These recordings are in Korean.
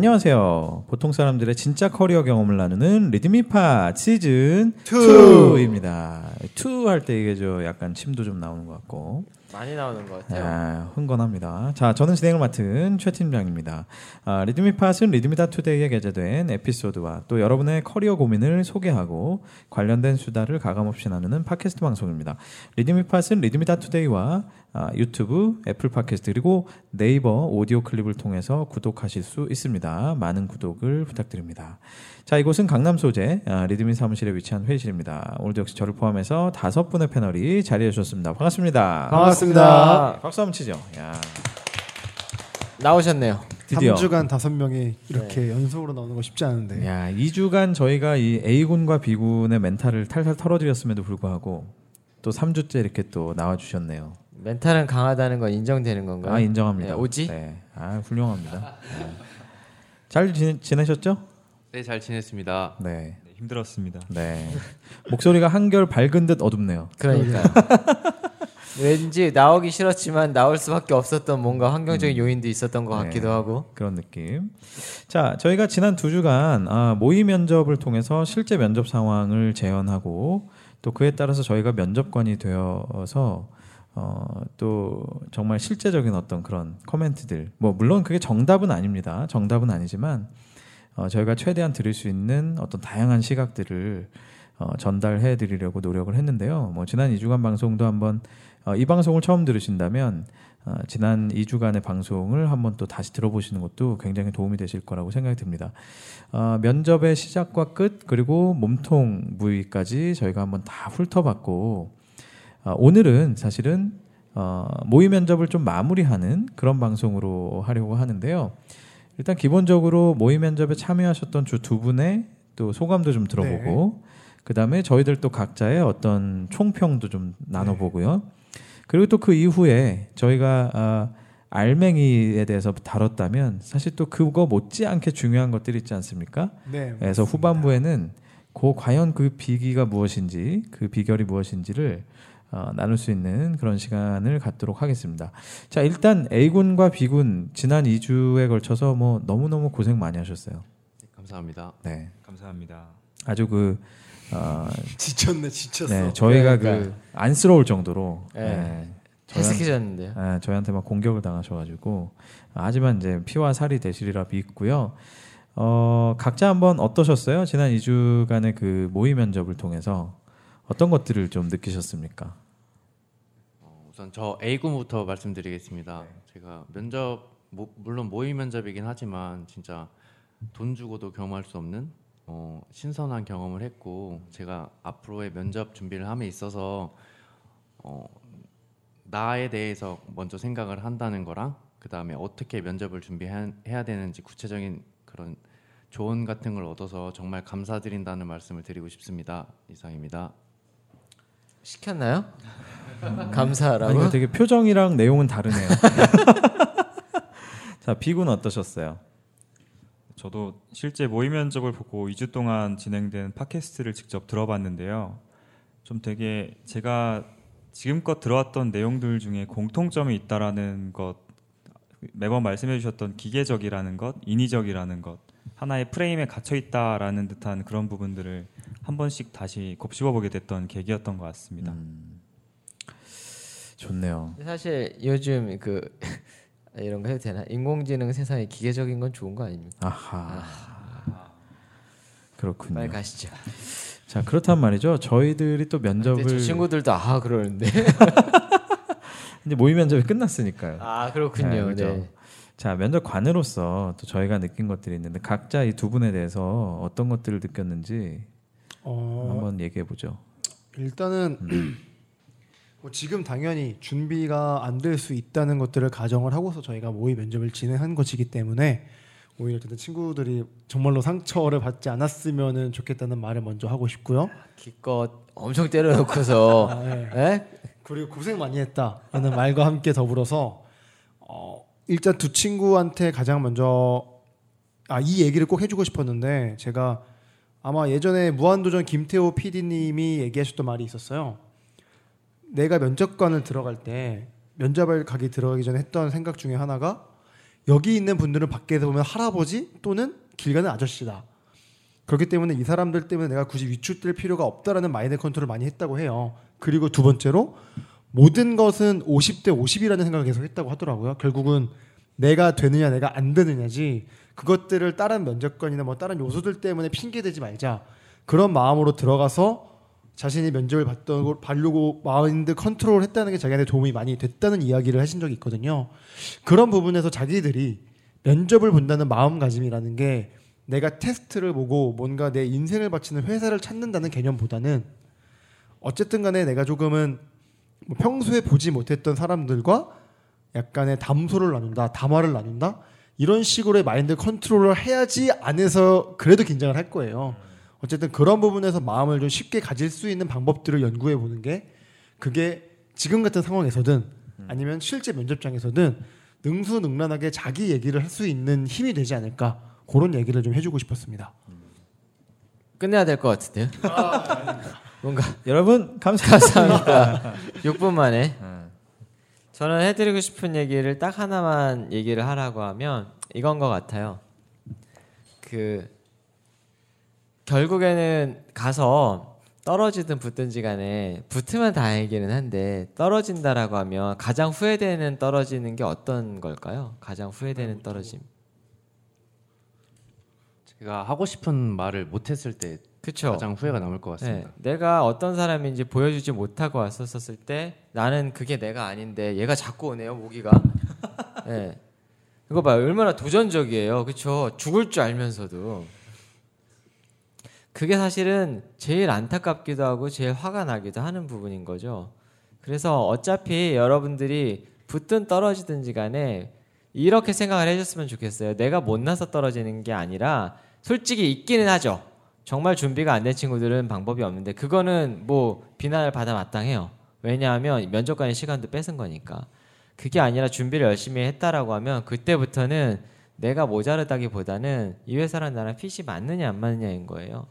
안녕하세요. 보통 사람들의 진짜 커리어 경험을 나누는 리드미팟 시즌 2입니다. 2 할 때 이게 저 약간 침도 좀 나오는 것 같고. 많이 나오는 것 같아요. 아, 흥건합니다. 자, 저는 진행을 맡은 최 팀장입니다. 아, 리드미팟은 리드미다 투데이에 게재된 에피소드와 또 여러분의 커리어 고민을 소개하고 관련된 수다를 가감없이 나누는 팟캐스트 방송입니다. 리드미팟은 리드미다 투데이와 아, 유튜브, 애플 팟캐스트 그리고 네이버 오디오 클립을 통해서 구독하실 수 있습니다. 많은 구독을 부탁드립니다. 자, 이곳은 강남 소재 아, 리드민 사무실에 위치한 회의실입니다. 오늘도 역시 저를 포함해서 다섯 분의 패널이 자리해 주셨습니다. 반갑습니다. 반갑습니다. 박수 한번 치죠. 야, 나오셨네요. 드디어. 3주간 다섯 명이 이렇게 연속으로 나오는 거 쉽지 않은데. 야, 2주간 저희가 이 A군과 B군의 멘탈을 탈탈 털어드렸음에도 불구하고 또 3주째 이렇게 또 나와 주셨네요. 멘탈은 강하다는 건 인정되는 건가요? 아, 인정합니다. 네, 오지? 네. 아, 훌륭합니다. 네. 잘 지내, 지내셨죠? 네, 잘 지냈습니다. 네. 네, 힘들었습니다. 네. 목소리가 한결 밝은 듯 어둡네요. 그러니까요. 왠지 나오기 싫었지만 나올 수밖에 없었던 뭔가 환경적인 요인도 있었던 것 네. 같기도 하고. 그런 느낌. 자, 저희가 지난 두 주간 아, 모의 면접을 통해서 실제 면접 상황을 재현하고 또 그에 따라서 저희가 면접관이 되어서 어, 또 정말 실제적인 어떤 그런 코멘트들. 뭐 물론 그게 정답은 아닙니다. 정답은 아니지만 어, 저희가 최대한 드릴 수 있는 어떤 다양한 시각들을 어, 전달해 드리려고 노력을 했는데요. 뭐 지난 2주간 방송도 한번 어, 이 방송을 처음 들으신다면 어, 지난 2주간의 방송을 한번 또 다시 들어보시는 것도 굉장히 도움이 되실 거라고 생각이 듭니다. 어, 면접의 시작과 끝 그리고 몸통 부위까지 저희가 한번 다 훑어봤고 어, 오늘은 사실은 어, 모의 면접을 좀 마무리하는 그런 방송으로 하려고 하는데요. 일단 기본적으로 모의 면접에 참여하셨던 주 두 분의 또 소감도 좀 들어보고 그 다음에 저희들 또 각자의 어떤 총평도 좀 나눠보고요. 그리고 또 그 이후에 저희가 아, 알맹이에 대해서 다뤘다면 사실 또 그거 못지않게 중요한 것들이 있지 않습니까? 네. 그래서 후반부에는 그 과연 그 비기가 무엇인지 그 비결이 무엇인지를 어, 나눌 수 있는 그런 시간을 갖도록 하겠습니다. 자 일단 A군과 B군 지난 2주에 걸쳐서 뭐 너무 너무 고생 많이 하셨어요. 네, 감사합니다. 네, 감사합니다. 아주 그 어, 지쳤네, 지쳤어. 네, 저희가 그러니까요. 그 안쓰러울 정도로 네. 네, 저희한- 해석해졌는데요. 아, 저희한테 막 공격을 당하셔가지고 아, 하지만 이제 피와 살이 되시리라 믿고요. 어, 각자 한번 어떠셨어요? 지난 2주간의 그 모의 면접을 통해서 어떤 것들을 좀 느끼셨습니까? 어, 우선 저 A군부터 말씀드리겠습니다. 제가 면접 모- 물론 모의 면접이긴 하지만 진짜 돈 주고도 경험할 수 없는 어, 신선한 경험을 했고 제가 앞으로의 면접 준비를 함에 있어서 어, 나에 대해서 먼저 생각을 한다는 거랑 그 다음에 어떻게 면접을 준비해야 되는지 구체적인 그런 조언 같은 걸 얻어서 정말 감사드린다는 말씀을 드리고 싶습니다. 이상입니다. 시켰나요? 감사하라고. 이거 되게 표정이랑 내용은 다르네요. 자, 비군 어떠셨어요? 저도 실제 모의 면접을 보고 2주 동안 진행된 팟캐스트를 직접 들어봤는데요. 좀 되게 제가 지금껏 들어왔던 내용들 중에 공통점이 있다라는 것 매번 말씀해 주셨던 기계적이라는 것, 인위적이라는 것, 하나의 프레임에 갇혀 있다라는 듯한 그런 부분들을 한 번씩 다시 곱씹어 보게 됐던 계기였던 것 같습니다. 음, 좋네요. 사실 요즘 그 이런 거 해도 되나? 인공지능 세상에 기계적인 건 좋은 거 아닙니까? 아하. 그렇군요. 빨리 가시죠. 자, 그렇단 말이죠. 저희들이 또 근데 면접을 저 친구들도 아 그러는데. 이제 모의 면접이 끝났으니까요. 아 그렇군요. 네, 네. 자 면접관으로서 또 저희가 느낀 것들이 있는데 각자 이 두 분에 대해서 어떤 것들을 느꼈는지 어, 한번 얘기해 보죠. 일단은 뭐 지금 당연히 준비가 안 될 수 있다는 것들을 가정을 하고서 저희가 모의 면접을 진행한 것이기 때문에 오히려 어쨌든 친구들이 정말로 상처를 받지 않았으면 좋겠다는 말을 먼저 하고 싶고요. 기껏 엄청 때려놓고서 아, 네. 에? 그리고 고생 많이 했다라는 말과 함께 더불어서 어, 일단 두 친구한테 가장 먼저 아 이 얘기를 꼭 해주고 싶었는데 제가 아마 예전에 무한도전 김태호 PD님이 얘기하셨던 말이 있었어요. 내가 면접관을 들어갈 때 면접을 가기 들어가기 전에 했던 생각 중에 하나가 여기 있는 분들은 밖에서 보면 할아버지 또는 길 가는 아저씨다. 그렇기 때문에 이 사람들 때문에 내가 굳이 위축될 필요가 없다라는 마인드 컨트롤을 많이 했다고 해요. 그리고 두 번째로 모든 것은 50대 50이라는 생각을 계속 했다고 하더라고요. 결국은 내가 되느냐 내가 안 되느냐지 그것들을 다른 면접관이나 뭐 다른 요소들 때문에 핑계 대지 말자. 그런 마음으로 들어가서 자신이 면접을 받던 받려고 마인드 컨트롤을 했다는 게 자기한테 도움이 많이 됐다는 이야기를 하신 적이 있거든요. 그런 부분에서 자기들이 면접을 본다는 마음가짐이라는 게 내가 테스트를 보고 뭔가 내 인생을 바치는 회사를 찾는다는 개념보다는 어쨌든 간에 내가 조금은 뭐 평소에 보지 못했던 사람들과 약간의 담소를 나눈다, 담화를 나눈다 이런 식으로의 마인드 컨트롤을 해야지 안에서 그래도 긴장을 할 거예요. 어쨌든 그런 부분에서 마음을 좀 쉽게 가질 수 있는 방법들을 연구해 보는 게 그게 지금 같은 상황에서든 아니면 실제 면접장에서든 능수능란하게 자기 얘기를 할 수 있는 힘이 되지 않을까 그런 얘기를 좀 해주고 싶었습니다. 끝내야 될 것 같은데요. 뭔가 여러분 감사합니다. 감사합니다. 6분 만에 저는 해드리고 싶은 얘기를 딱 하나만 얘기를 하라고 하면 이건 것 같아요. 그 결국에는 가서 떨어지든 붙든지 간에 붙으면 다행이기는 한데 떨어진다라고 하면 가장 후회되는 떨어지는 게 어떤 걸까요? 가장 후회되는 떨어짐. 제가 하고 싶은 말을 못했을 때 그쵸? 가장 후회가 남을 것 같습니다. 네, 내가 어떤 사람인지 보여주지 못하고 왔었을 때 나는 그게 내가 아닌데 얘가 자꾸 오네요 모기가. 네. 이거 봐요 얼마나 도전적이에요, 그렇죠? 죽을 줄 알면서도 그게 사실은 제일 안타깝기도 하고 제일 화가 나기도 하는 부분인 거죠. 그래서 어차피 여러분들이 붙든 떨어지든지 간에 이렇게 생각을 해줬으면 좋겠어요. 내가 못나서 떨어지는 게 아니라 솔직히 있기는 하죠. 정말 준비가 안 된 친구들은 방법이 없는데 그거는 뭐 비난을 받아 마땅해요. 왜냐하면 면접관의 시간도 뺏은 거니까. 그게 아니라 준비를 열심히 했다라고 하면 그때부터는 내가 모자르다기보다는 이 회사랑 나랑 핏이 맞느냐 안 맞느냐인 거예요.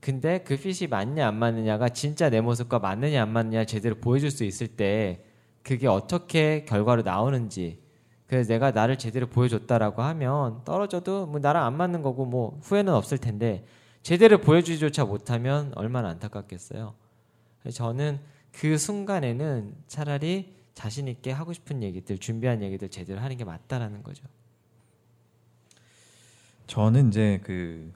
근데 그 핏이 맞냐 안 맞느냐가 진짜 내 모습과 맞느냐 안 맞느냐 제대로 보여줄 수 있을 때 그게 어떻게 결과로 나오는지 그래서 내가 나를 제대로 보여줬다라고 하면 떨어져도 뭐 나랑 안 맞는 거고 뭐 후회는 없을 텐데 제대로 보여주지조차 못하면 얼마나 안타깝겠어요. 저는 그 순간에는 차라리 자신 있게 하고 싶은 얘기들 준비한 얘기들 제대로 하는 게 맞다라는 거죠. 저는 이제 그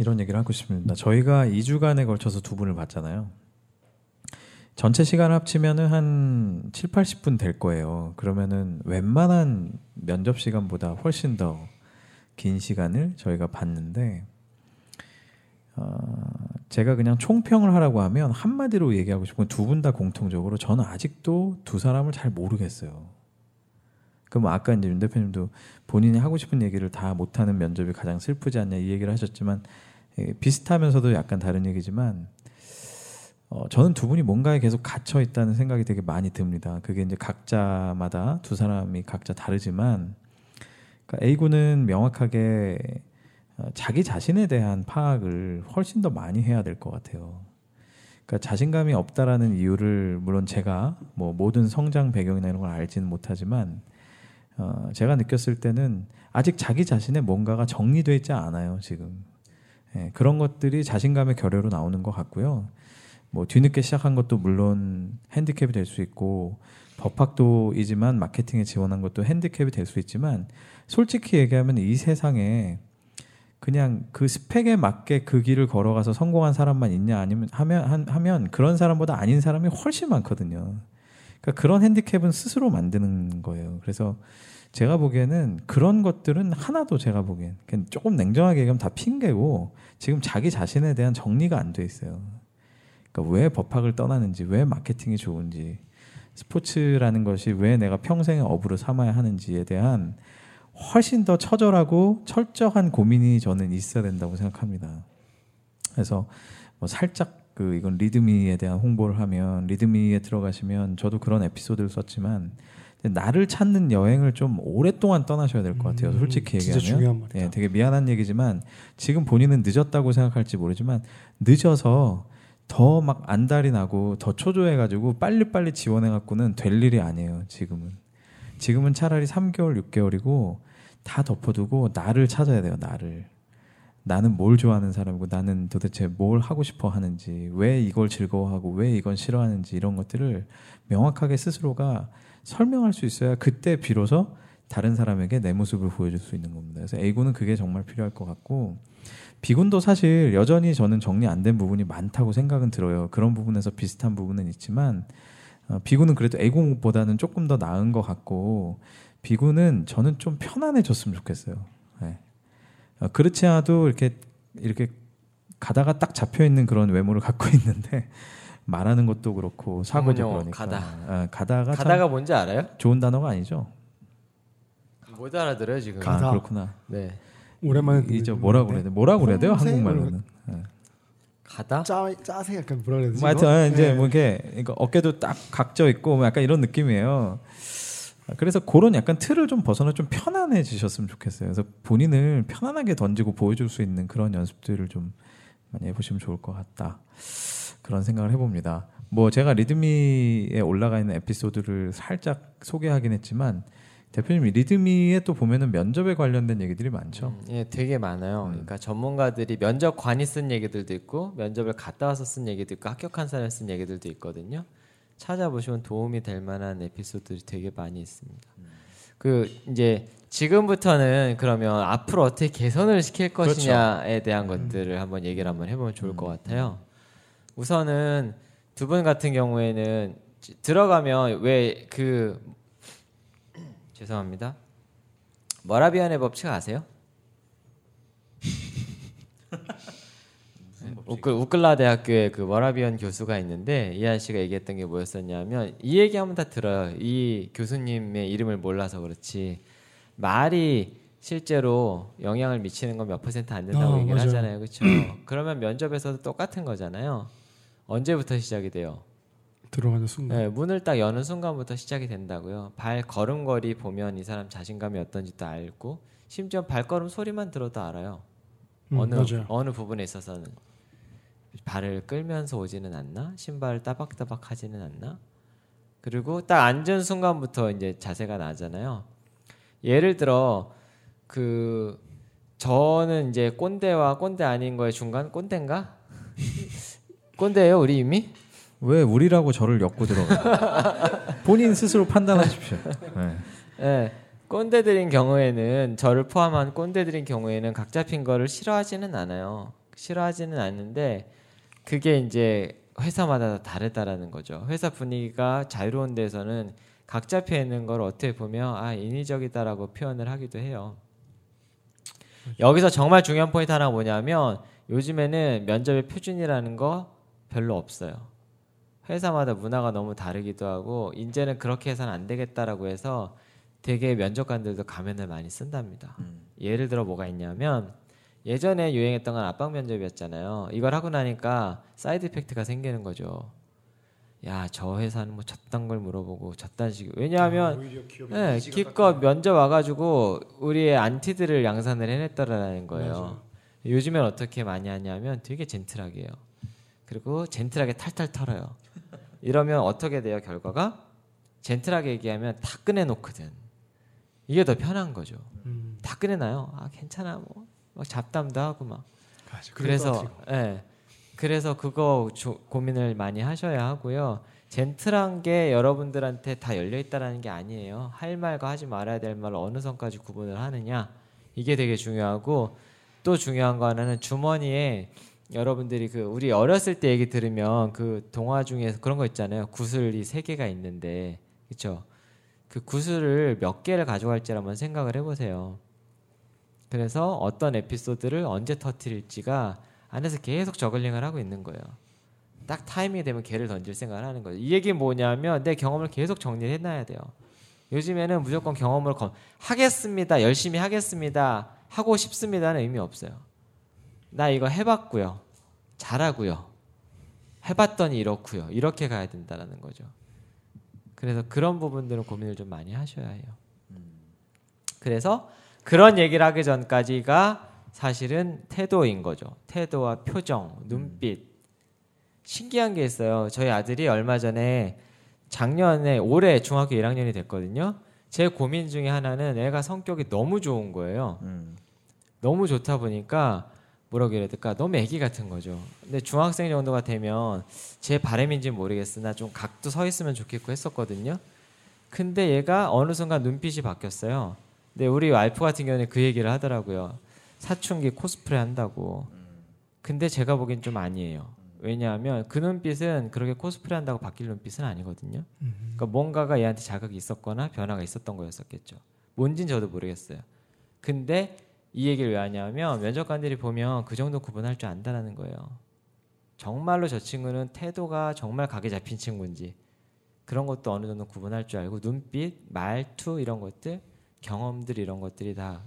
이런 얘기를 하고 싶습니다. 저희가 2주간에 걸쳐서 두 분을 봤잖아요. 전체 시간 합치면은 한 7, 80분 될 거예요. 그러면은 웬만한 면접 시간보다 훨씬 더 긴 시간을 저희가 봤는데 어, 제가 그냥 총평을 하라고 하면 한마디로 얘기하고 싶은 두 분 다 공통적으로 저는 아직도 두 사람을 잘 모르겠어요. 그럼 아까 이제 윤 대표님도 본인이 하고 싶은 얘기를 다 못하는 면접이 가장 슬프지 않냐 이 얘기를 하셨지만 예, 비슷하면서도 약간 다른 얘기지만 어, 저는 두 분이 뭔가에 계속 갇혀 있다는 생각이 되게 많이 듭니다. 그게 이제 각자마다 두 사람이 각자 다르지만 그러니까 A군은 명확하게 어, 자기 자신에 대한 파악을 훨씬 더 많이 해야 될 것 같아요. 그러니까 자신감이 없다라는 이유를 물론 제가 뭐 모든 성장 배경이나 이런 걸 알지는 못하지만 어, 제가 느꼈을 때는 아직 자기 자신의 뭔가가 정리되어 있지 않아요 지금 예, 그런 것들이 자신감의 결여로 나오는 것 같고요. 뭐 뒤늦게 시작한 것도 물론 핸디캡이 될 수 있고 법학도이지만 마케팅에 지원한 것도 핸디캡이 될 수 있지만 솔직히 얘기하면 이 세상에 그냥 그 스펙에 맞게 그 길을 걸어가서 성공한 사람만 있냐 아니면 하면 하면 그런 사람보다 아닌 사람이 훨씬 많거든요. 그러니까 그런 핸디캡은 스스로 만드는 거예요. 그래서 제가 보기에는 그런 것들은 하나도 제가 보기엔 조금 냉정하게 얘기하면 다 핑계고 지금 자기 자신에 대한 정리가 안 돼 있어요. 그러니까 왜 법학을 떠나는지, 왜 마케팅이 좋은지, 스포츠라는 것이 왜 내가 평생의 업으로 삼아야 하는지에 대한 훨씬 더 처절하고 철저한 고민이 저는 있어야 된다고 생각합니다. 그래서 뭐 살짝 그 이건 리드미에 대한 홍보를 하면 리드미에 들어가시면 저도 그런 에피소드를 썼지만 나를 찾는 여행을 좀 오랫동안 떠나셔야 될 것 같아요. 음, 솔직히 얘기하면. 예, 되게 미안한 얘기지만 지금 본인은 늦었다고 생각할지 모르지만 늦어서 더 막 안달이 나고 더 초조해가지고 빨리빨리 지원해갖고는 될 일이 아니에요. 지금은 지금은 차라리 3개월, 6개월이고 다 덮어두고 나를 찾아야 돼요. 나를. 나는 뭘 좋아하는 사람이고 나는 도대체 뭘 하고 싶어 하는지 왜 이걸 즐거워하고 왜 이건 싫어하는지 이런 것들을 명확하게 스스로가 설명할 수 있어야 그때 비로소 다른 사람에게 내 모습을 보여줄 수 있는 겁니다. 그래서 A군은 그게 정말 필요할 것 같고 B군도 사실 여전히 저는 정리 안 된 부분이 많다고 생각은 들어요. 그런 부분에서 비슷한 부분은 있지만 어, B군은 그래도 A군보다는 조금 더 나은 것 같고 B군은 저는 좀 편안해졌으면 좋겠어요. 네. 어, 그렇지 않아도 이렇게 이렇게 가다가 딱 잡혀 있는 그런 외모를 갖고 있는데 말하는 것도 그렇고 사고도 그러니까 가다. 아, 가다가 참 가다가 뭔지 알아요? 좋은 단어가 아니죠. 못 알아들어요 지금. 가다. 아, 그렇구나. 네. 오랜만에 이제 뭐라고 그래야 돼? 뭐라고 그래야 돼요? 한국말로는. 예. 가다? 짜 짜세 약간 뭐라 그래야 되지? 뭐 하여튼? 아, 이제 네. 뭐 이렇게 이거 어깨도 딱 각져 있고 뭐 약간 이런 느낌이에요. 그래서 그런 약간 틀을 좀 벗어나 좀 편안해지셨으면 좋겠어요. 그래서 본인을 편안하게 던지고 보여줄 수 있는 그런 연습들을 좀 많이 해보시면 좋을 것 같다. 그런 생각을 해봅니다. 뭐 제가 리드미에 올라가 있는 에피소드를 살짝 소개하긴 했지만 대표님 이 리드미에 또 보면은 면접에 관련된 얘기들이 많죠. 음, 예, 되게 많아요. 음. 그러니까 전문가들이 면접관이 쓴 얘기들도 있고 면접을 갔다 와서 쓴 얘기도 있고 합격한 사람이 쓴 얘기들도 있거든요. 찾아보시면 도움이 될 만한 에피소드들이 되게 많이 있습니다. 그 이제 지금부터는 그러면 앞으로 어떻게 개선을 시킬 것이냐에 대한 것들을 한번 얘기를 한번 해보면 좋을 것 같아요. 우선은 두 분 같은 경우에는 지- 들어가면 왜 그 죄송합니다. 머라비안의 법칙 아세요? 우클, 우클라 대학교에 그 머라비안 교수가 있는데 이한 씨가 얘기했던 게 뭐였었냐면 이 얘기하면 다 들어요. 이 교수님의 이름을 몰라서 그렇지 말이 실제로 영향을 미치는 건 몇 퍼센트 안 된다고 아, 얘기를 맞아요. 하잖아요. 그렇죠? 그러면 면접에서도 똑같은 거잖아요. 언제부터 시작이 돼요? 들어가는 순간 네, 문을 딱 여는 순간부터 시작이 된다고요. 발 걸음걸이 보면 이 사람 자신감이 어떤지도 알고 심지어 발걸음 소리만 들어도 알아요. 음, 어느 맞아요. 어느 부분에 있어서는 발을 끌면서 오지는 않나 신발을 따박따박 하지는 않나 그리고 딱 앉은 순간부터 이제 자세가 나잖아요 예를 들어 그 저는 이제 꼰대와 꼰대 아닌 거의 중간 꼰대인가 꼰대예요 우리 이미 왜 우리라고 저를 엮고 들어가? 본인 스스로 판단하십시오. 네. 예 꼰대들인 경우에는 저를 포함한 꼰대들인 경우에는 각 잡힌 거를 싫어하지는 않아요. 싫어하지는 않는데 그게 이제 회사마다 다 다르다라는 거죠. 회사 분위기가 자유로운 데서는 각 잡혀 있는 걸 어떻게 보면 아 인위적이다라고 표현을 하기도 해요. 여기서 정말 중요한 포인트 하나 뭐냐면 요즘에는 면접의 표준이라는 거 별로 없어요. 회사마다 문화가 너무 다르기도 하고 이제는 그렇게 해서는 안 되겠다라고 해서 되게 면접관들도 가면을 많이 쓴답니다. 예를 들어 뭐가 있냐면 예전에 유행했던 건 압박 면접이었잖아요. 이걸 하고 나니까 side effect가 생기는 거죠. 야, 저 회사는 뭐 저딴 걸 물어보고 저딴 식. 왜냐하면 기업의 네, 기껏 면접 와가지고 우리의 안티들을 양산을 해냈더라는 거예요. 맞아요. 요즘엔 어떻게 많이 하냐면 되게 젠틀하게 해요. 그리고 젠틀하게 탈탈 털어요. 이러면 어떻게 돼요? 결과가 젠틀하게 얘기하면 다 꺼내놓거든. 이게 더 편한 거죠. 음, 다 꺼내놔요. 아 괜찮아 뭐. 막 잡담도 하고 막. 맞아. 그래서 예. 그래서 그거 조- 고민을 많이 하셔야 하고요. 젠틀한 게 여러분들한테 다 열려 있다라는 게 아니에요. 할 말과 하지 말아야 될 말을 어느 선까지 구분을 하느냐 이게 되게 중요하고 또 중요한 거 하나는 주머니에 여러분들이 그 우리 어렸을 때 얘기 들으면 그 동화 중에서 그런 거 있잖아요. 구슬이 세 개가 있는데 그렇죠. 그 구슬을 몇 개를 가져갈지 한번 생각을 해보세요. 그래서 어떤 에피소드를 언제 터트릴지가 안에서 계속 저글링을 하고 있는 거예요. 딱 타이밍이 되면 개를 던질 생각을 하는 거죠. 이 얘기 뭐냐면 내 경험을 계속 정리를 해놔야 돼요. 요즘에는 무조건 경험을 검, 하겠습니다. 열심히 하겠습니다. 하고 싶습니다는 의미 없어요. 나 이거 해봤고요. 잘하고요. 해봤더니 이렇고요. 이렇게 가야 된다라는 거죠. 그래서 그런 부분들은 고민을 좀 많이 하셔야 해요. 그래서 그런 얘기를 하기 전까지가 사실은 태도인 거죠. 태도와 표정, 눈빛. 신기한 게 있어요. 저희 아들이 얼마 전에 작년에 올해 중학교 1학년이 됐거든요. 제 고민 중에 하나는 애가 성격이 너무 좋은 거예요. 음. 너무 좋다 보니까 뭐라고 해야 될까 너무 애기 같은 거죠. 근데 중학생 정도가 되면 제 바람인지 는 모르겠으나 좀 각도 서 있으면 좋겠고 했었거든요. 근데 얘가 어느 순간 눈빛이 바뀌었어요. 근데 우리 와이프 같은 경우는 그 얘기를 하더라고요. 사춘기 코스프레 한다고. 근데 제가 보기엔 좀 아니에요. 왜냐하면 그 눈빛은 그렇게 코스프레 한다고 바뀔 눈빛은 아니거든요. 그러니까 뭔가가 얘한테 자극이 있었거나 변화가 있었던 거였었겠죠. 뭔진 저도 모르겠어요. 근데 이 얘기를 왜 하냐면 면접관들이 보면 그 정도 구분할 줄 안다라는 거예요. 정말로 저 친구는 태도가 정말 각에 잡힌 친구인지 그런 것도 어느 정도 구분할 줄 알고 눈빛, 말투 이런 것들, 경험들 이런 것들이 다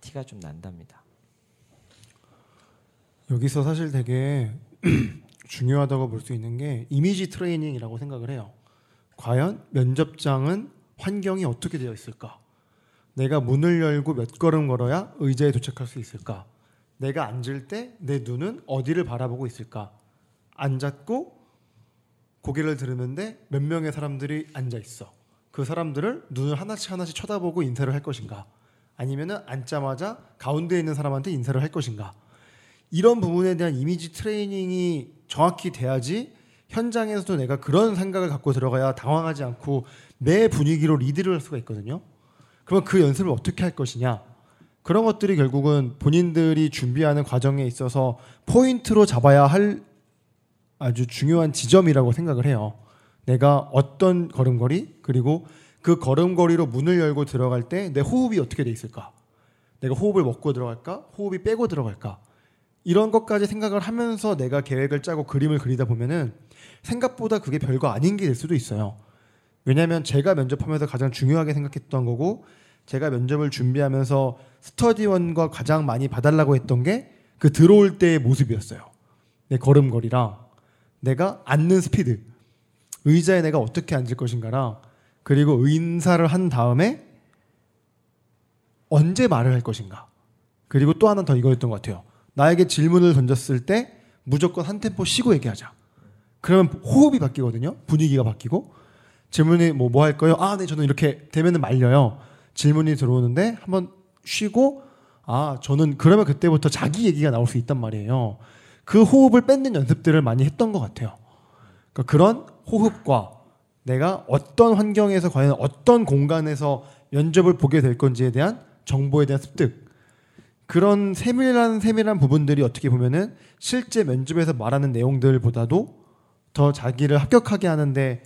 티가 좀 난답니다. 여기서 사실 되게 중요하다고 볼 수 있는 게 이미지 트레이닝이라고 생각을 해요. 과연 면접장은 환경이 어떻게 되어 있을까? 내가 문을 열고 몇 걸음 걸어야 의자에 도착할 수 있을까? 내가 앉을 때 내 눈은 어디를 바라보고 있을까? 앉았고 고개를 들으는데 몇 명의 사람들이 앉아 있어. 그 사람들을 눈을 하나씩 하나씩 쳐다보고 인사를 할 것인가? 아니면은 앉자마자 가운데 있는 사람한테 인사를 할 것인가? 이런 부분에 대한 이미지 트레이닝이 정확히 돼야지 현장에서도 내가 그런 생각을 갖고 들어가야 당황하지 않고 내 분위기로 리드를 할 수가 있거든요. 그러면 그 연습을 어떻게 할 것이냐? 그런 것들이 결국은 본인들이 준비하는 과정에 있어서 포인트로 잡아야 할 아주 중요한 지점이라고 생각을 해요. 내가 어떤 걸음걸이 그리고 그 걸음걸이로 문을 열고 들어갈 때 내 호흡이 어떻게 돼 있을까? 내가 호흡을 먹고 들어갈까? 호흡이 빼고 들어갈까? 이런 것까지 생각을 하면서 내가 계획을 짜고 그림을 그리다 보면은 생각보다 그게 별거 아닌 게 될 수도 있어요. 왜냐하면 제가 면접하면서 가장 중요하게 생각했던 거고 제가 면접을 준비하면서 스터디원과 가장 많이 봐달라고 했던 게 그 들어올 때의 모습이었어요. 내 걸음걸이랑 내가 앉는 스피드, 의자에 내가 어떻게 앉을 것인가랑 그리고 인사를 한 다음에 언제 말을 할 것인가. 그리고 또 하나 더 이거였던 것 같아요. 나에게 질문을 던졌을 때 무조건 한 템포 쉬고 얘기하자. 그러면 호흡이 바뀌거든요. 분위기가 바뀌고 질문이 뭐 뭐 할 거예요? 아, 네, 저는 이렇게 되면은 말려요. 질문이 들어오는데 한번 쉬고 아, 저는 그러면 그때부터 자기 얘기가 나올 수 있단 말이에요. 그 호흡을 뺏는 연습들을 많이 했던 것 같아요. 그러니까 그런 호흡과 내가 어떤 환경에서 과연 어떤 공간에서 면접을 보게 될 건지에 대한 정보에 대한 습득 그런 세밀한 세밀한 부분들이 어떻게 보면은 실제 면접에서 말하는 내용들보다도 더 자기를 합격하게 하는데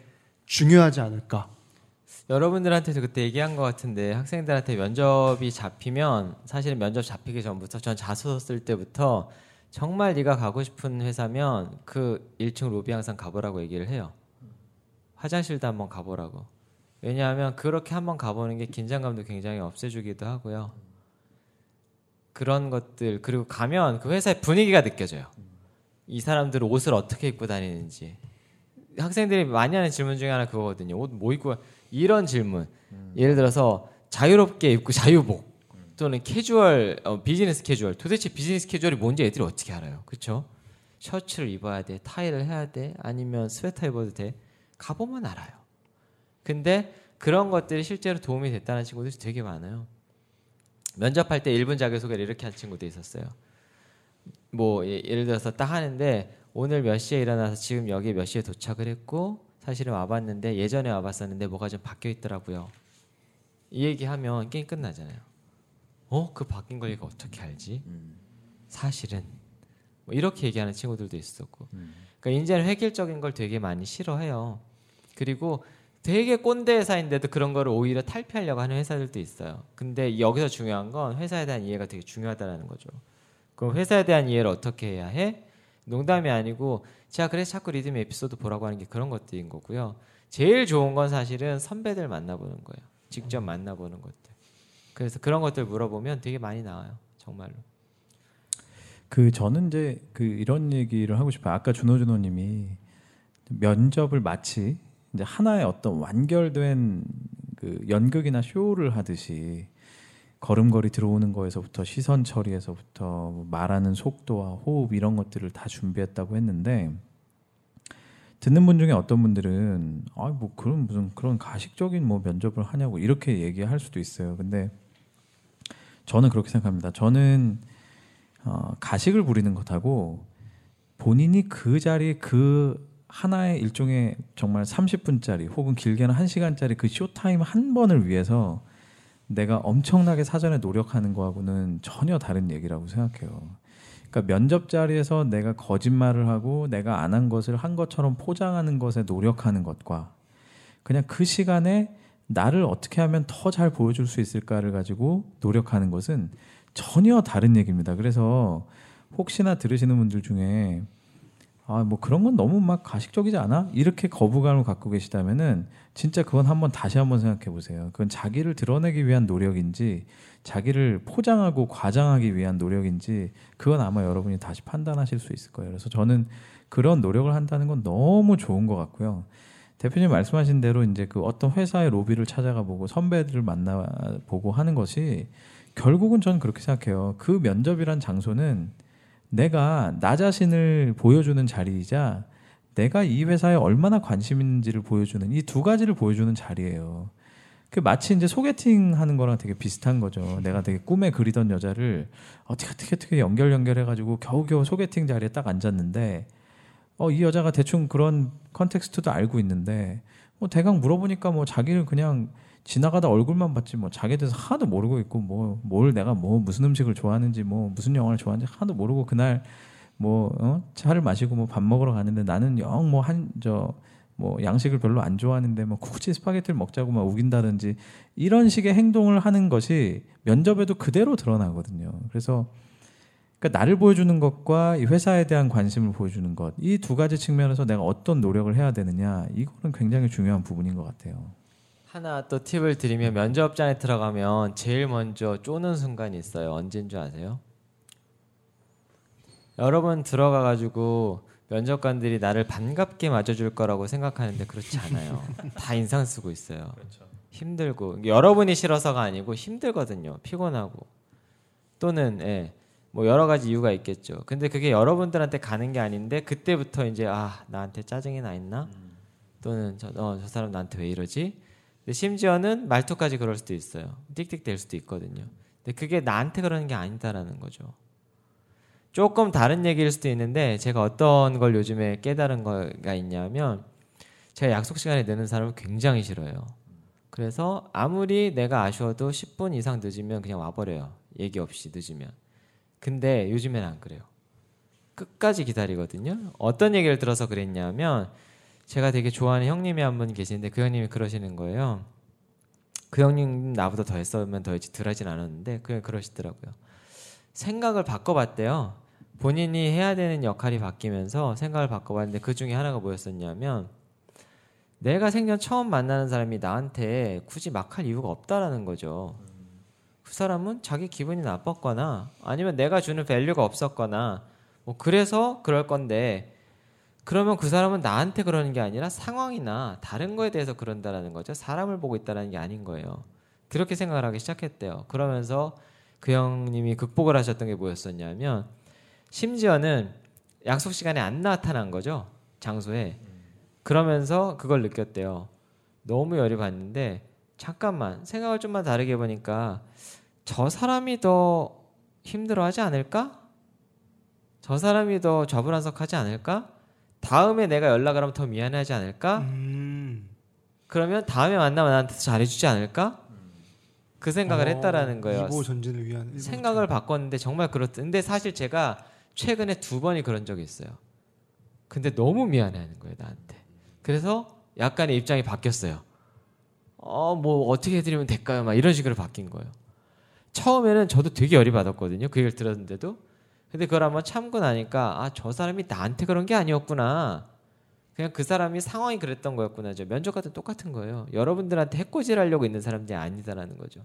중요하지 않을까. 여러분들한테도 그때 얘기한 것 같은데 학생들한테 면접이 잡히면 사실은 면접 잡히기 전부터 전 자소서 쓸 때부터 정말 네가 가고 싶은 회사면 그 1층 로비 항상 가보라고 얘기를 해요. 화장실도 한번 가보라고. 왜냐하면 그렇게 한번 가보는 게 긴장감도 굉장히 없애주기도 하고요. 그런 것들 그리고 가면 그 회사의 분위기가 느껴져요. 이 사람들은 옷을 어떻게 입고 다니는지 학생들이 많이 하는 질문 중에 하나 그거거든요. 옷 뭐 입고 이런 질문. 예를 들어서 자유롭게 입고 자유복 또는 캐주얼 어, 비즈니스 캐주얼. 도대체 비즈니스 캐주얼이 뭔지 애들이 어떻게 알아요? 그렇죠? 셔츠를 입어야 돼, 타이를 해야 돼, 아니면 스웨터 입어도 돼. 가보면 알아요. 근데 그런 것들이 실제로 도움이 됐다는 친구들이 되게 많아요. 면접할 때 1분 자기소개를 이렇게 한 친구도 있었어요. 뭐 예- 예를 들어서 딱 하는데 오늘 몇 시에 일어나서 지금 여기 몇 시에 도착을 했고 사실은 와봤는데 예전에 와봤었는데 뭐가 좀 바뀌어 있더라고요. 이 얘기하면 게임 끝나잖아요. 어? 그 바뀐 걸 얘가 어떻게 알지? 사실은 뭐 이렇게 얘기하는 친구들도 있었고 그러니까 인제는 획일적인 걸 되게 많이 싫어해요. 그리고 되게 꼰대 회사인데도 그런 거를 오히려 탈피하려고 하는 회사들도 있어요. 근데 여기서 중요한 건 회사에 대한 이해가 되게 중요하다는 거죠. 그럼 회사에 대한 이해를 어떻게 해야 해? 농담이 아니고 제가 그래서 자꾸 리듬 에피소드 보라고 하는 게 그런 것들인 거고요. 제일 좋은 건 사실은 선배들 만나보는 거예요. 직접 만나보는 것들. 그래서 그런 것들 물어보면 되게 많이 나와요. 정말로. 그 저는 이제 그 이런 얘기를 하고 싶어요. 아까 준호 준호님이 면접을 마치 이제 하나의 어떤 완결된 그 연극이나 쇼를 하듯이 걸음걸이 들어오는 거에서부터 시선 처리에서부터 뭐 말하는 속도와 호흡 이런 것들을 다 준비했다고 했는데 듣는 분 중에 어떤 분들은 아 뭐 그런 무슨 그런 가식적인 뭐 면접을 하냐고 이렇게 얘기할 수도 있어요. 근데 저는 그렇게 생각합니다. 저는 어, 가식을 부리는 것하고 본인이 그 자리 그 하나의 일종의 정말 30분짜리 혹은 길게는 1시간짜리 그 쇼타임 한 번을 위해서 내가 엄청나게 사전에 노력하는 거하고는 전혀 다른 얘기라고 생각해요. 그러니까 면접 자리에서 내가 거짓말을 하고 내가 안 한 것을 한 것처럼 포장하는 것에 노력하는 것과 그냥 그 시간에 나를 어떻게 하면 더 잘 보여줄 수 있을까를 가지고 노력하는 것은 전혀 다른 얘기입니다. 그래서 혹시나 들으시는 분들 중에 아, 뭐 그런 건 너무 막 가식적이지 않아? 이렇게 거부감을 갖고 계시다면은 진짜 그건 한번 다시 한번 생각해 보세요. 그건 자기를 드러내기 위한 노력인지 자기를 포장하고 과장하기 위한 노력인지 그건 아마 여러분이 다시 판단하실 수 있을 거예요. 그래서 저는 그런 노력을 한다는 건 너무 좋은 것 같고요. 대표님 말씀하신 대로 이제 그 어떤 회사의 로비를 찾아가 보고 선배들을 만나 보고 하는 것이 결국은 저는 그렇게 생각해요. 그 면접이란 장소는 내가 나 자신을 보여주는 자리이자 내가 이 회사에 얼마나 관심 있는지를 보여주는 이 두 가지를 보여주는 자리예요. 그 마치 이제 소개팅 하는 거랑 되게 비슷한 거죠. 내가 되게 꿈에 그리던 여자를 어떻게 어떻게 어떻게 연결 연결해가지고 겨우겨우 소개팅 자리에 딱 앉았는데 어, 이 여자가 대충 그런 컨텍스트도 알고 있는데 뭐 대강 물어보니까 뭐 자기를 그냥 지나가다 얼굴만 봤지 뭐 자기에 대해서 하나도 모르고 있고 뭐 뭘 내가 뭐 무슨 음식을 좋아하는지 뭐 무슨 영화를 좋아하는지 하나도 모르고 그날 뭐 어? 차를 마시고 뭐 밥 먹으러 가는데 나는 영 뭐 한 저 뭐 양식을 별로 안 좋아하는데 뭐 굳이 스파게티를 먹자고 막 우긴다든지 이런 식의 행동을 하는 것이 면접에도 그대로 드러나거든요. 그래서 그러니까 나를 보여주는 것과 이 회사에 대한 관심을 보여주는 것 이 두 가지 측면에서 내가 어떤 노력을 해야 되느냐 이거는 굉장히 중요한 부분인 것 같아요. 하나 또 팁을 드리면 면접장에 들어가면 제일 먼저 쪼는 순간이 있어요. 언제인 줄 아세요? 여러분 들어가 가지고 면접관들이 나를 반갑게 맞아줄 거라고 생각하는데 그렇지 않아요. 다 인상 쓰고 있어요. 힘들고 여러분이 싫어서가 아니고 힘들거든요. 피곤하고 또는 예, 뭐 여러 가지 이유가 있겠죠. 근데 그게 여러분들한테 가는 게 아닌데 그때부터 이제 아 나한테 짜증이 나 있나? 또는 저, 어, 저 사람 나한테 왜 이러지? 근데 심지어는 말투까지 그럴 수도 있어요. 띡띡 될 수도 있거든요. 근데 그게 나한테 그러는 게 아니다라는 거죠. 조금 다른 얘기일 수도 있는데 제가 어떤 걸 요즘에 깨달은 거가 있냐면 제가 약속 시간에 내는 사람을 굉장히 싫어요. 그래서 아무리 내가 아쉬워도 10분 이상 늦으면 그냥 와버려요. 얘기 없이 늦으면. 근데 요즘엔 안 그래요. 끝까지 기다리거든요. 어떤 얘기를 들어서 그랬냐면 제가 되게 좋아하는 형님이 한 분 계시는데 그 형님이 그러시는 거예요. 그 형님 나보다 더 했으면 더 했지 덜하진 않았는데 그냥 그러시더라고요. 생각을 바꿔봤대요. 본인이 해야 되는 역할이 바뀌면서 생각을 바꿔봤는데 그 중에 하나가 뭐였었냐면 내가 생전 처음 만나는 사람이 나한테 굳이 막 할 이유가 없다라는 거죠. 그 사람은 자기 기분이 나빴거나 아니면 내가 주는 value가 없었거나 뭐 그래서 그럴 건데 그러면 그 사람은 나한테 그러는 게 아니라 상황이나 다른 거에 대해서 그런다라는 거죠. 사람을 보고 있다라는 게 아닌 거예요. 그렇게 생각을 하기 시작했대요. 그러면서 그 형님이 극복을 하셨던 게 뭐였었냐면 심지어는 약속 시간에 안 나타난 거죠. 장소에. 그러면서 그걸 느꼈대요. 너무 열이 받는데 잠깐만 생각을 좀만 다르게 해보니까 저 사람이 더 힘들어하지 않을까? 저 사람이 더 좌불안석하지 않을까? 다음에 내가 연락을 하면 더 미안해하지 않을까? 음. 그러면 다음에 만나면 나한테 더 잘해주지 않을까? 그 생각을 어, 했다라는 거예요. 이보 전진을 위한 일본 생각을 바꿨는데 정말 그렇. 근데 사실 제가 최근에 두 번이 그런 적이 있어요. 근데 너무 미안해하는 거예요 나한테. 그래서 약간의 입장이 바뀌었어요. 어 뭐 어떻게 해드리면 될까요? 막 이런 식으로 바뀐 거예요. 처음에는 저도 되게 열이 받았거든요. 그 얘기를 들었는데도. 근데 그걸 한번 참고 나니까 아 저 사람이 나한테 그런 게 아니었구나. 그냥 그 사람이 상황이 그랬던 거였구나. 저 면접 같은 똑같은 거예요. 여러분들한테 해코지하려고 있는 사람들이 아니다라는 거죠.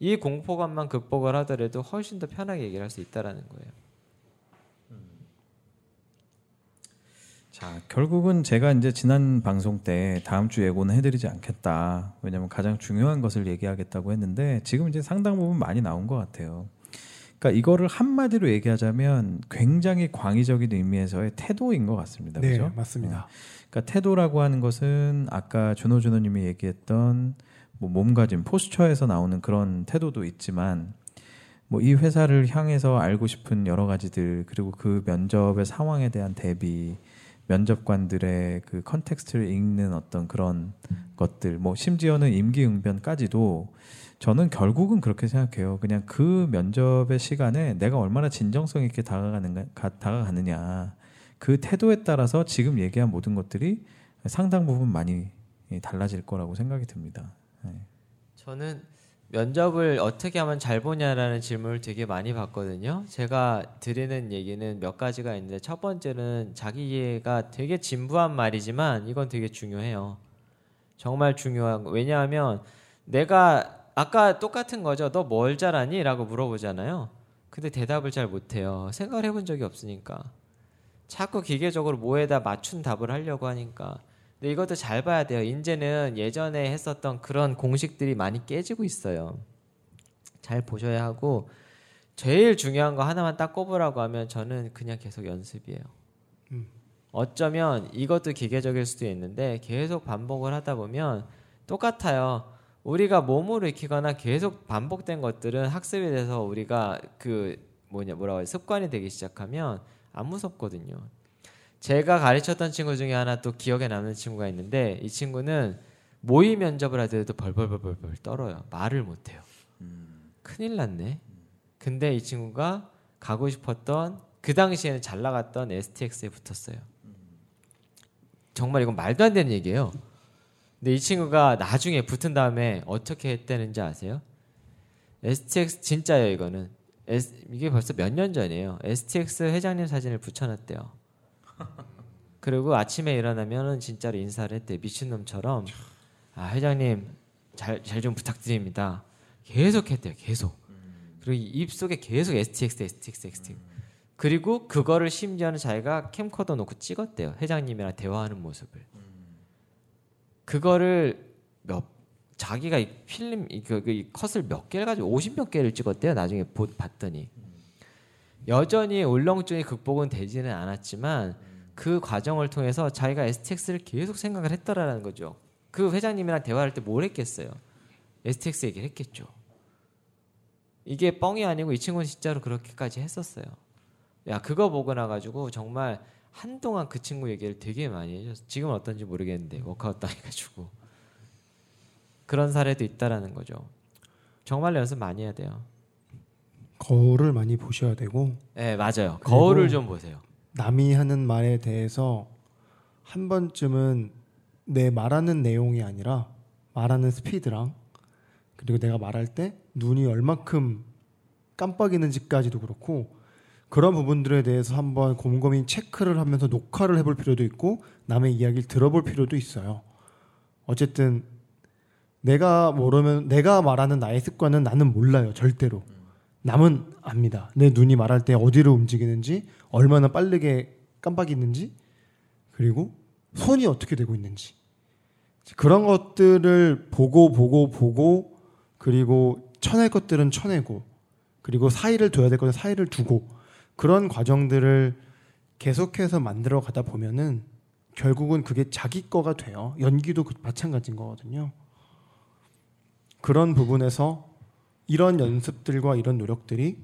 이 공포감만 극복을 하더라도 훨씬 더 편하게 얘기를 할 수 있다라는 거예요. 자, 결국은 제가 이제 지난 방송 때 다음 주 예고는 해드리지 않겠다. 왜냐하면 가장 중요한 것을 얘기하겠다고 했는데 지금 이제 상당 부분 많이 나온 것 같아요. 그러니까 이거를 한마디로 얘기하자면 굉장히 광의적인 의미에서의 태도인 것 같습니다. 네, 그죠? 맞습니다. 그러니까 태도라고 하는 것은 아까 준호 준호님이 얘기했던 뭐 몸가짐, 포스처에서 나오는 그런 태도도 있지만 뭐 이 회사를 향해서 알고 싶은 여러 가지들 그리고 그 면접의 상황에 대한 대비 면접관들의 그 context를 읽는 어떤 그런 것들 뭐 심지어는 임기응변까지도 저는 결국은 그렇게 생각해요. 그냥 그 면접의 시간에 내가 얼마나 진정성 있게 다가가는 다가가느냐 그 태도에 따라서 지금 얘기한 모든 것들이 상당 부분 많이 달라질 거라고 생각이 듭니다. 네. 저는 면접을 어떻게 하면 잘 보냐라는 질문을 되게 많이 받거든요. 제가 드리는 얘기는 몇 가지가 있는데 첫 번째는 자기 이해가 되게 진부한 말이지만 이건 되게 중요해요. 정말 중요한 거. 왜냐하면 내가 아까 똑같은 거죠. 너 뭘 잘하니? 라고 물어보잖아요. 근데 대답을 잘 못해요. 생각을 해본 적이 없으니까. 자꾸 기계적으로 뭐에다 맞춘 답을 하려고 하니까. 근데 이것도 잘 봐야 돼요. 이제는 예전에 했었던 그런 공식들이 많이 깨지고 있어요. 잘 보셔야 하고 제일 중요한 거 하나만 딱 꼽으라고 하면 저는 그냥 계속 연습이에요. 음. 어쩌면 이것도 기계적일 수도 있는데 계속 반복을 하다 보면 똑같아요. 우리가 몸으로 익히거나 계속 반복된 것들은 학습이 돼서 우리가 그 뭐냐 뭐라고 해 습관이 되기 시작하면 안 무섭거든요. 제가 가르쳤던 친구 중에 하나 또 기억에 남는 친구가 있는데 이 친구는 모의 면접을 하더라도 벌벌벌벌벌 떨어요. 말을 못 해요. 큰일 났네. 근데 이 친구가 가고 싶었던 그 당시에는 잘 나갔던 STX에 붙었어요. 정말 이건 말도 안 되는 얘기예요. 근데 이 친구가 나중에 붙은 다음에 어떻게 했다는지 아세요? STX 진짜예요 이거는. S, 이게 벌써 몇 년 전이에요. STX 회장님 사진을 붙여놨대요. 그리고 아침에 일어나면은 진짜로 인사를 했대 미친놈처럼 아 회장님 잘 잘 좀 부탁드립니다. 계속 했대요. 계속. 그리고 입 속에 계속 STX, STX, STX. 그리고 그거를 심지어는 자기가 캠코더 놓고 찍었대요. 회장님이랑 대화하는 모습을. 그거를 몇 자기가 이 필름 이, 그, 이 컷을 몇 개를 가지고 50몇 개를 찍었대요. 나중에 보, 봤더니 여전히 울렁증이 극복은 되지는 않았지만 그 과정을 통해서 자기가 STX를 계속 생각을 했더라라는 거죠. 그 회장님이랑 대화할 때 뭘 했겠어요? STX 얘기를 했겠죠. 이게 뻥이 아니고 이 친구는 진짜로 그렇게까지 했었어요. 야 그거 보고 나가지고 정말 한동안 그 친구 얘기를 되게 많이 해줬어. 지금은 어떤지 모르겠는데 워크아웃 당해가지고 그런 사례도 있다라는 거죠. 정말 연습 많이 해야 돼요. 거울을 많이 보셔야 되고 네 맞아요. 거울을 좀 보세요. 남이 하는 말에 대해서 한 번쯤은 내 말하는 내용이 아니라 말하는 스피드랑 그리고 내가 말할 때 눈이 얼마큼 깜빡이는지까지도 그렇고 그런 부분들에 대해서 한번 곰곰이 체크를 하면서 녹화를 해볼 필요도 있고 남의 이야기를 들어볼 필요도 있어요. 어쨌든 내가 모르면 내가 말하는 나의 습관은 나는 몰라요 절대로 남은 압니다. 내 눈이 말할 때 어디로 움직이는지 얼마나 빠르게 깜빡이는지 그리고 손이 어떻게 되고 있는지 그런 것들을 보고 보고 보고 그리고 쳐낼 것들은 쳐내고 그리고 사이를 둬야 될 것은 사이를 두고 그런 과정들을 계속해서 만들어 가다 보면은 결국은 그게 자기 거가 돼요. 연기도 그 마찬가지인 거거든요. 그런 부분에서 이런 연습들과 이런 노력들이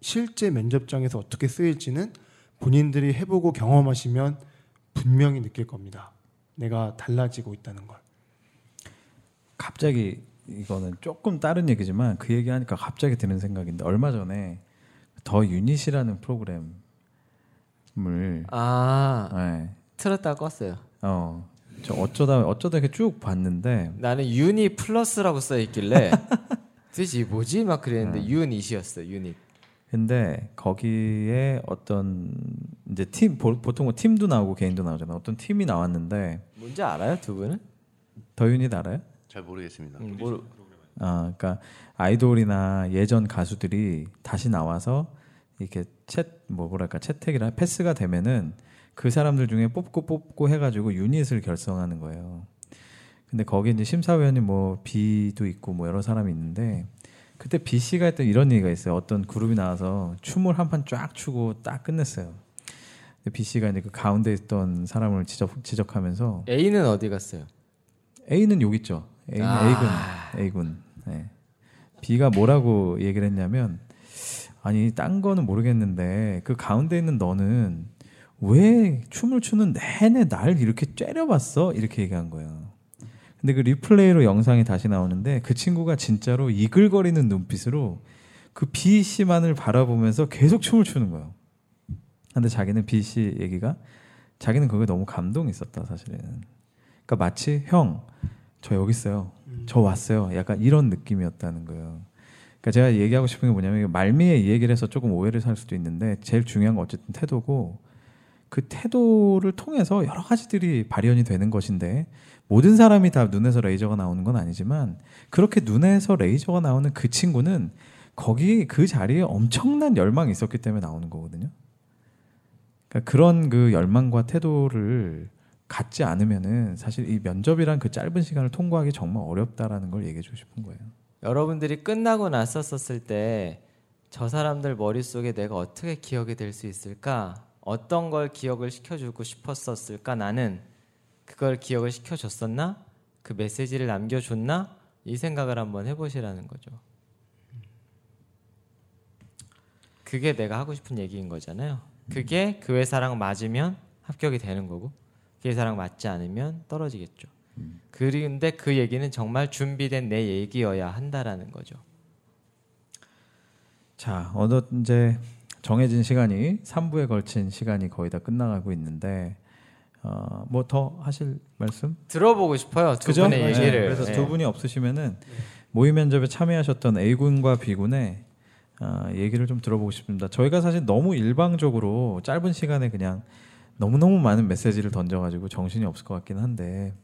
실제 면접장에서 어떻게 쓰일지는 본인들이 해보고 경험하시면 분명히 느낄 겁니다. 내가 달라지고 있다는 걸. 갑자기 이거는 조금 다른 얘기지만 그 얘기하니까 갑자기 드는 생각인데 얼마 전에 더 유닛이라는 프로그램을 아 네. 틀었다 껐어요. 어, 저 어쩌다 어쩌다 이렇게 쭉 봤는데 나는 유니 플러스라고 써 있길래 이게 뭐지 막 그랬는데 음. 유닛이었어 유닛. 근데 거기에 어떤 이제 팀 보, 보통 뭐 팀도 나오고 개인도 나오잖아. 어떤 팀이 나왔는데 뭔지 알아요 두 분은? 더 유닛 알아요? 잘 모르겠습니다. 음, 모르. 아, 그러니까 아이돌이나 예전 가수들이 다시 나와서 이렇게 챗뭐 뭐랄까 채택이나 패스가 되면은 그 사람들 중에 뽑고 뽑고 해가지고 유닛을 결성하는 거예요. 근데 거기 이제 심사위원이 뭐 B도 있고 뭐 여러 사람이 있는데 그때 B 씨가 했던 이런 얘기가 있어요. 어떤 그룹이 나와서 춤을 한 판 쫙 추고 딱 끝냈어요. 근데 B 씨가 이제 그 가운데 있던 사람을 지적, 지적하면서 A는 어디 갔어요? A는 여기 있죠. A는 아. A군, A군. 네. B가 뭐라고 얘기를 했냐면 아니 딴 거는 모르겠는데 그 가운데 있는 너는 왜 춤을 추는 내내 날 이렇게 째려봤어? 이렇게 얘기한 거예요. 근데 그 리플레이로 영상이 다시 나오는데 그 친구가 진짜로 이글거리는 눈빛으로 그 B 씨만을 바라보면서 계속 춤을 추는 거예요. 근데 자기는 B 씨 얘기가 자기는 그게 너무 감동이 있었다 사실은. 그러니까 마치 형 저 여기 있어요. 저 왔어요. 약간 이런 느낌이었다는 거예요. 그러니까 제가 얘기하고 싶은 게 뭐냐면 말미에 이 얘기를 해서 조금 오해를 살 수도 있는데 제일 중요한 건 어쨌든 태도고 그 태도를 통해서 여러 가지들이 발현이 되는 것인데 모든 사람이 다 눈에서 레이저가 나오는 건 아니지만 그렇게 눈에서 레이저가 나오는 그 친구는 거기 그 자리에 엄청난 열망이 있었기 때문에 나오는 거거든요. 그러니까 그런 그 열망과 태도를 갖지 않으면은 사실 이 면접이란 그 짧은 시간을 통과하기 정말 어렵다라는 걸 얘기해 주고 싶은 거예요. 여러분들이 끝나고 났었을 때 저 사람들 머릿속에 내가 어떻게 기억이 될 수 있을까? 어떤 걸 기억을 시켜주고 싶었었을까? 나는 그걸 기억을 시켜줬었나? 그 메시지를 남겨줬나? 이 생각을 한번 해보시라는 거죠. 그게 내가 하고 싶은 얘기인 거잖아요. 그게 그 회사랑 맞으면 합격이 되는 거고 그 회사랑 맞지 않으면 떨어지겠죠. 그런데 그 얘기는 정말 준비된 내 얘기여야 한다라는 거죠. 자, 어느 이제 정해진 시간이 3부에 걸친 시간이 거의 다 끝나가고 있는데 어, 뭐 더 하실 말씀? 들어보고 싶어요 두 그죠? 분의 네, 얘기를. 그래서 네. 두 분이 없으시면은 모의 면접에 참여하셨던 A군과 B군의 어, 얘기를 좀 들어보고 싶습니다. 저희가 사실 너무 일방적으로 짧은 시간에 그냥 너무너무 많은 메시지를 던져가지고 정신이 없을 것 같긴 한데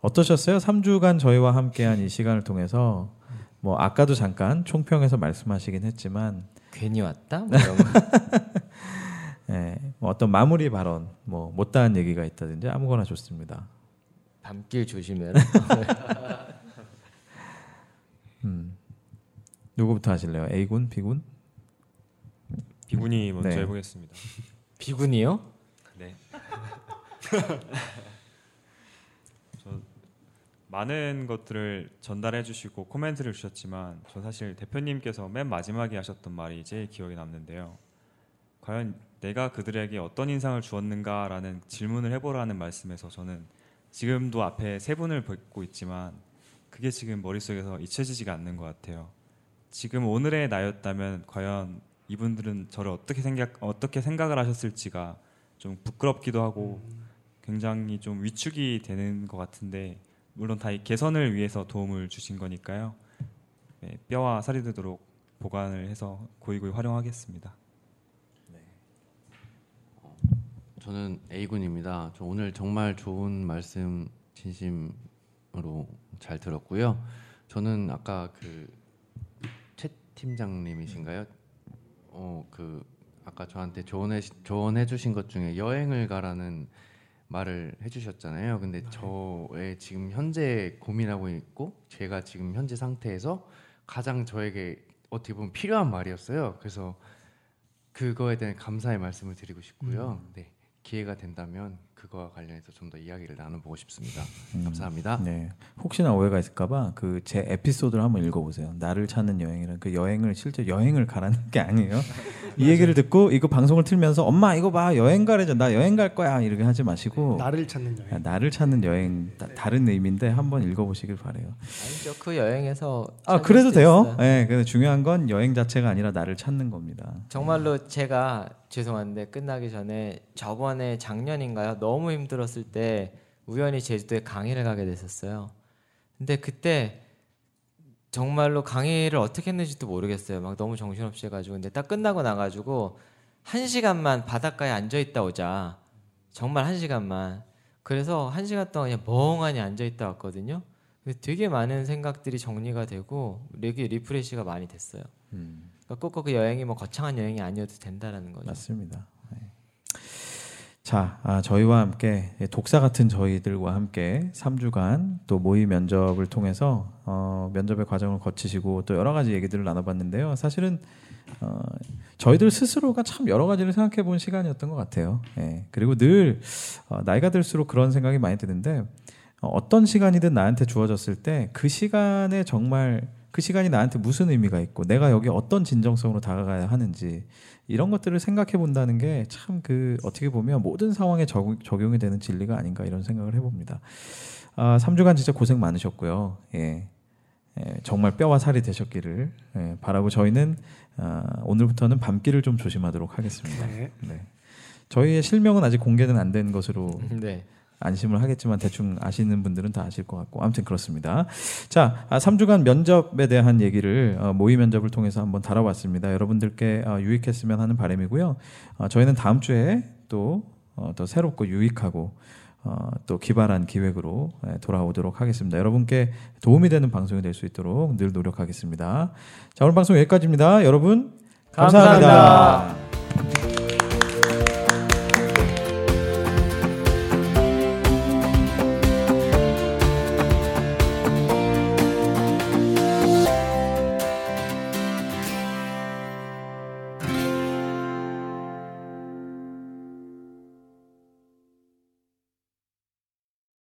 어떠셨어요? 3주간 저희와 함께한 이 시간을 통해서 뭐 아까도 잠깐 총평에서 말씀하시긴 했지만 괜히 왔다? 뭐 이런 거. 예, 뭐 어떤 마무리 발언, 뭐 못다한 얘기가 있다든지 아무거나 좋습니다. 밤길 조심해라. 음. 누구부터 하실래요? A군, B군? 비군이 먼저 네. 해보겠습니다. 비군이요? 네. 저 많은 것들을 전달해 주시고 코멘트를 주셨지만 저 사실 대표님께서 맨 마지막에 하셨던 말이 제일 기억에 남는데요. 과연 내가 그들에게 어떤 인상을 주었는가라는 질문을 해보라는 말씀에서 저는 지금도 앞에 세 분을 뵙고 있지만 그게 지금 머릿속에서 잊혀지지가 않는 것 같아요. 지금 오늘의 나였다면 과연 이분들은 저를 어떻게 생각 어떻게 생각을 하셨을지가 좀 부끄럽기도 하고 굉장히 좀 위축이 되는 것 같은데 물론 다이 개선을 위해서 도움을 주신 거니까요. 네, 뼈와 살이 되도록 보관을 해서 고이고이 활용하겠습니다. 저는 A군입니다. 저 오늘 정말 좋은 말씀 진심으로 잘 들었고요. 저는 아까 그최 팀장님이신가요? 어 그 아까 저한테 조언해 조언해 주신 것 중에 여행을 가라는 말을 해주셨잖아요. 근데 저의 지금 현재 고민하고 있고 제가 지금 현재 상태에서 가장 저에게 어떻게 보면 필요한 말이었어요. 그래서 그거에 대한 감사의 말씀을 드리고 싶고요. 네. 기회가 된다면 그거와 관련해서 좀 더 이야기를 나눠보고 싶습니다. 감사합니다. 네. 혹시나 오해가 있을까봐 그 제 에피소드를 한번 읽어보세요. 나를 찾는 여행이란 그 여행을 실제 여행을 가라는 게 아니에요. 이 얘기를 듣고 이거 방송을 틀면서 엄마 이거 봐 여행 가래죠. 나 여행 갈 거야 이렇게 하지 마시고 나를 찾는 여행. 야, 나를 찾는 여행 다, 다른 의미인데 한번 읽어보시길 바래요. 아니죠. 그 여행에서 아 그래도 돼요. 있어요. 네, 근데 중요한 건 여행 자체가 아니라 나를 찾는 겁니다. 정말로 제가 죄송한데 끝나기 전에 저번에 작년인가요? 너무 힘들었을 때 우연히 제주도에 강의를 가게 됐었어요. 근데 그때 정말로 강의를 어떻게 했는지도 모르겠어요. 막 너무 정신없이 해가지고 근데 딱 끝나고 나가지고 한 시간만 바닷가에 앉아 있다 오자. 정말 한 시간만. 그래서 한 시간 동안 그냥 멍하니 앉아 있다 왔거든요. 근데 되게 많은 생각들이 정리가 되고 되게 refresh가 많이 됐어요. 그러니까 꼭꼭 그 여행이 뭐 거창한 여행이 아니어도 된다라는 거죠. 맞습니다. 네. 자, 아, 저희와 함께 독사 같은 저희들과 함께 3주간 또 모의 면접을 통해서 어, 면접의 과정을 거치시고 또 여러 가지 얘기들을 나눠봤는데요. 사실은 어, 저희들 스스로가 참 여러 가지를 생각해 본 시간이었던 것 같아요. 예. 그리고 늘 어, 나이가 들수록 그런 생각이 많이 드는데 어, 어떤 시간이든 나한테 주어졌을 때 그 시간에 정말 그 시간이 나한테 무슨 의미가 있고 내가 여기 어떤 진정성으로 다가가야 하는지 이런 것들을 생각해 본다는 게 참 그 어떻게 보면 모든 상황에 적용, 적용이 되는 진리가 아닌가 이런 생각을 해봅니다. 아, 3주간 진짜 고생 많으셨고요. 예. 예, 정말 뼈와 살이 되셨기를 예, 바라고 저희는 아, 오늘부터는 밤길을 좀 조심하도록 하겠습니다. 네. 네. 저희의 실명은 아직 공개는 안 된 것으로 네. 안심을 하겠지만 대충 아시는 분들은 다 아실 것 같고 아무튼 그렇습니다. 자, 아, 3주간 면접에 대한 얘기를 어, 모의 면접을 통해서 한번 다뤄봤습니다. 여러분들께 어, 유익했으면 하는 바람이고요. 어, 저희는 다음 주에 또 어, 더 새롭고 유익하고 어, 또 기발한 기획으로 예, 돌아오도록 하겠습니다. 여러분께 도움이 되는 방송이 될 수 있도록 늘 노력하겠습니다. 자, 오늘 방송 여기까지입니다. 여러분 감사합니다. 감사합니다.